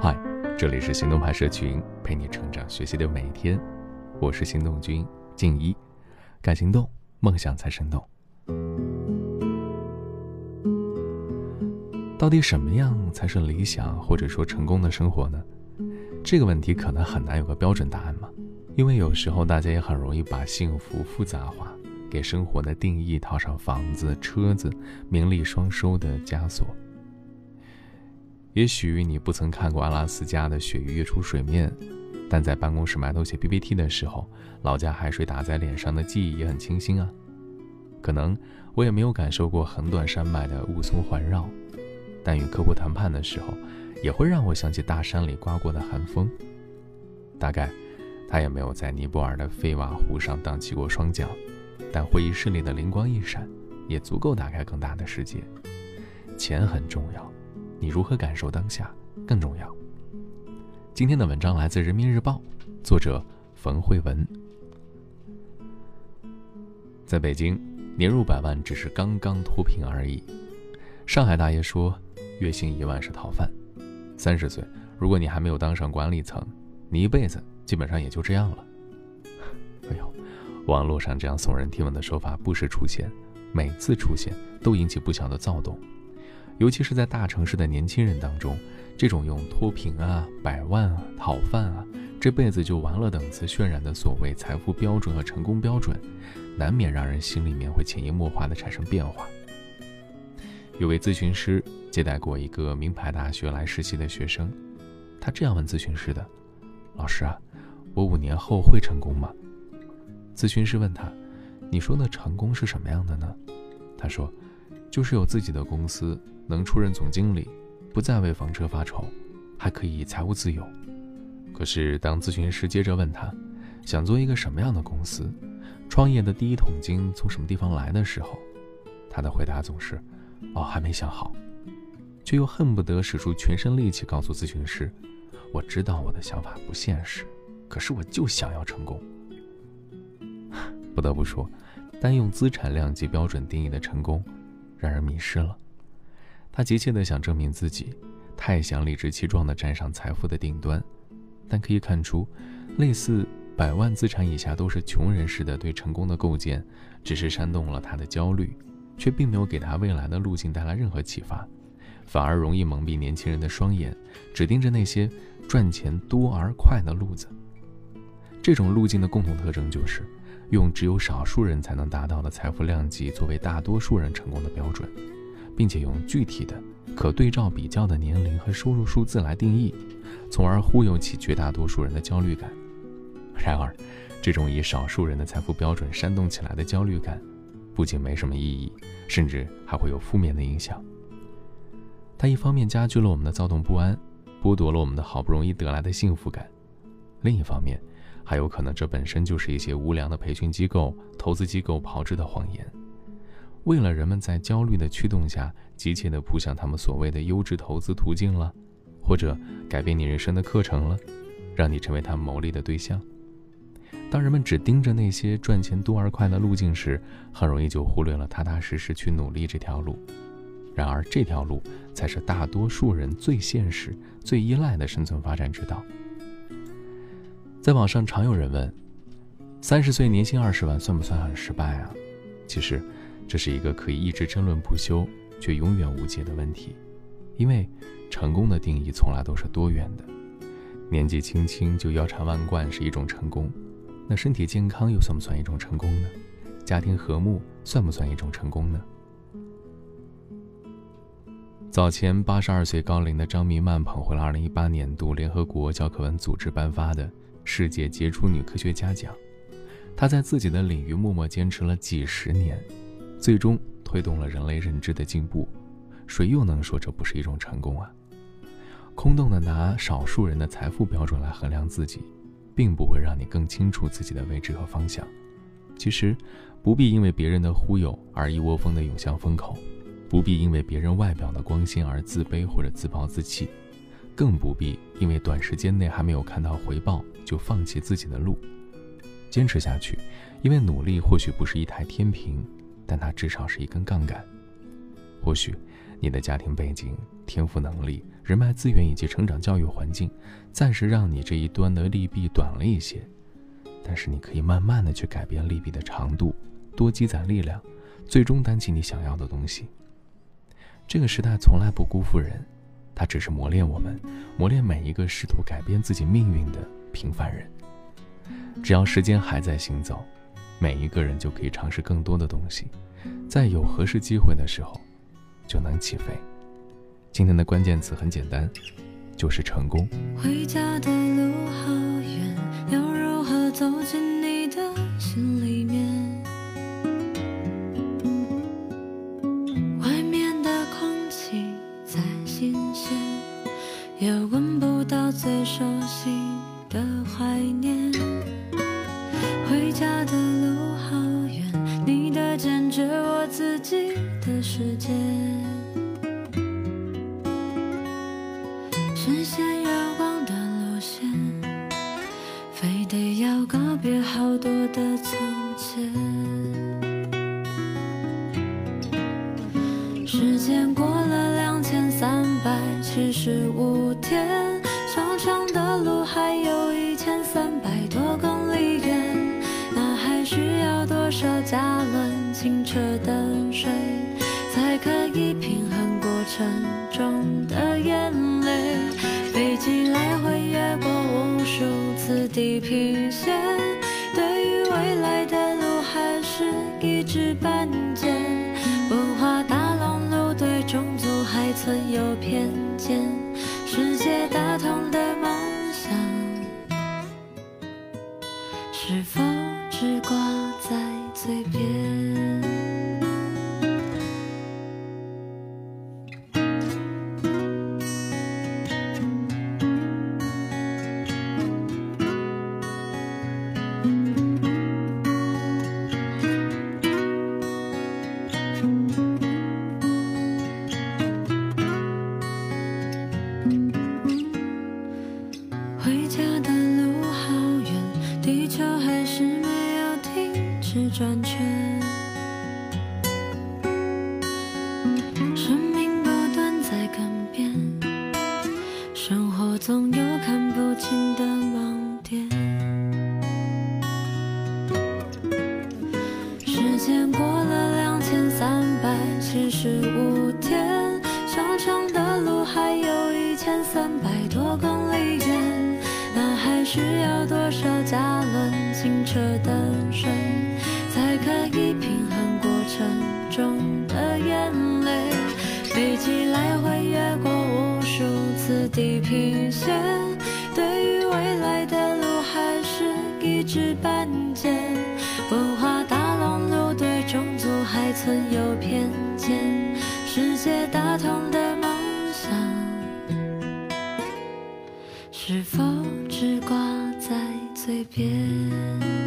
嗨，这里是行动派社群，陪你成长学习的每一天。我是行动君静一，敢行动，梦想才生动。到底什么样才是理想或者说成功的生活呢？这个问题可能很难有个标准答案嘛，因为有时候大家也很容易把幸福复杂化，给生活的定义套上房子、车子、名利双收的枷锁。也许你不曾看过阿拉斯加的鳕鱼跃出水面，但在办公室埋头写 PPT 的时候，老家海水打在脸上的记忆也很清新啊。可能我也没有感受过横断山脉的雾凇环绕，但与客户谈判的时候，也会让我想起大山里刮过的寒风。大概他也没有在尼泊尔的费瓦湖上荡起过双桨，但会议室里的灵光一闪，也足够打开更大的世界。钱很重要。你如何感受当下更重要。今天的文章来自《人民日报》，作者冯慧文。在北京，年入百万只是刚刚脱贫而已。上海大爷说，月薪一万是逃犯。三十岁，如果你还没有当上管理层，你一辈子基本上也就这样了。哎呦，网络上这样耸人听闻的说法不时出现，每次出现都引起不小的躁动。尤其是在大城市的年轻人当中，这种用脱贫啊、百万啊、讨饭啊、这辈子就完了等词渲染的所谓财富标准和成功标准，难免让人心里面会潜移默化的产生变化。有位咨询师接待过一个名牌大学来实习的学生，他这样问咨询师的：“老师啊，我五年后会成功吗？”咨询师问他：“你说的成功是什么样的呢？”他说：“就是有自己的公司。”能出任总经理，不再为房车发愁，还可以财务自由。可是，当咨询师接着问他，想做一个什么样的公司，创业的第一桶金从什么地方来的时候，他的回答总是：“哦，还没想好。”却又恨不得使出全身力气告诉咨询师：“我知道我的想法不现实，可是我就想要成功。”不得不说，单用资产量级标准定义的成功，让人迷失了。他急切地想证明自己，太想理直气壮地站上财富的顶端，但可以看出，类似百万资产以下都是穷人似的对成功的构建，只是煽动了他的焦虑，却并没有给他未来的路径带来任何启发，反而容易蒙蔽年轻人的双眼，只盯着那些赚钱多而快的路子。这种路径的共同特征就是，用只有少数人才能达到的财富量级作为大多数人成功的标准。并且用具体的、可对照比较的年龄和收入数字来定义，从而忽悠起绝大多数人的焦虑感。然而，这种以少数人的财富标准煽动起来的焦虑感，不仅没什么意义，甚至还会有负面的影响。它一方面加剧了我们的躁动不安，剥夺了我们的好不容易得来的幸福感；另一方面，还有可能这本身就是一些无良的培训机构、投资机构炮制的谎言。为了人们在焦虑的驱动下急切地扑向他们所谓的优质投资途径了，或者改变你人生的课程了，让你成为他们牟利的对象。当人们只盯着那些赚钱多而快的路径时，很容易就忽略了踏踏实实去努力这条路。然而，这条路才是大多数人最现实、最依赖的生存发展之道。在网上常有人问：三十岁年薪二十万算不算很失败啊？其实。这是一个可以一直争论不休却永远无解的问题，因为成功的定义从来都是多元的。年纪轻轻就腰缠万贯是一种成功，那身体健康又算不算一种成功呢？家庭和睦算不算一种成功呢？早前八十二岁高龄的张明曼捧回了二零一八年度联合国教科文组织颁发的世界杰出女科学家奖。她在自己的领域默默坚持了几十年。最终推动了人类认知的进步，谁又能说这不是一种成功啊？空洞的拿少数人的财富标准来衡量自己，并不会让你更清楚自己的位置和方向。其实，不必因为别人的忽悠而一窝蜂的涌向风口，不必因为别人外表的光鲜而自卑或者自暴自弃，更不必因为短时间内还没有看到回报就放弃自己的路。坚持下去，因为努力或许不是一台天平。但它至少是一根杠杆，或许你的家庭背景、天赋能力、人脉资源以及成长教育环境，暂时让你这一端的利弊短了一些，但是你可以慢慢的去改变利弊的长度，多积攒力量，最终担起你想要的东西。这个时代从来不辜负人，它只是磨练我们，磨练每一个试图改变自己命运的平凡人。只要时间还在行走，每一个人就可以尝试更多的东西，在有合适机会的时候。就能起飞。今天的关键词很简单，就是成功。回家的路好远，要如何走进你的心里面？外面的空气再新鲜，也闻不到最熟悉自己的世界。实现愿望的路线，非得要告别好多的从前。沉重的眼泪？飞机来回越过无数次地平线，对于未来的路还是一知半解。文化大熔炉对种族还存有偏见，世界大同的梦想，是否只挂在嘴边？十五天，长长的路还有一千三百多公里远，那还需要多少加仑清澈的水？才可以平衡过程中的眼泪。飞机来回越过无数次地平线，对于未来的路还是一知半解。天。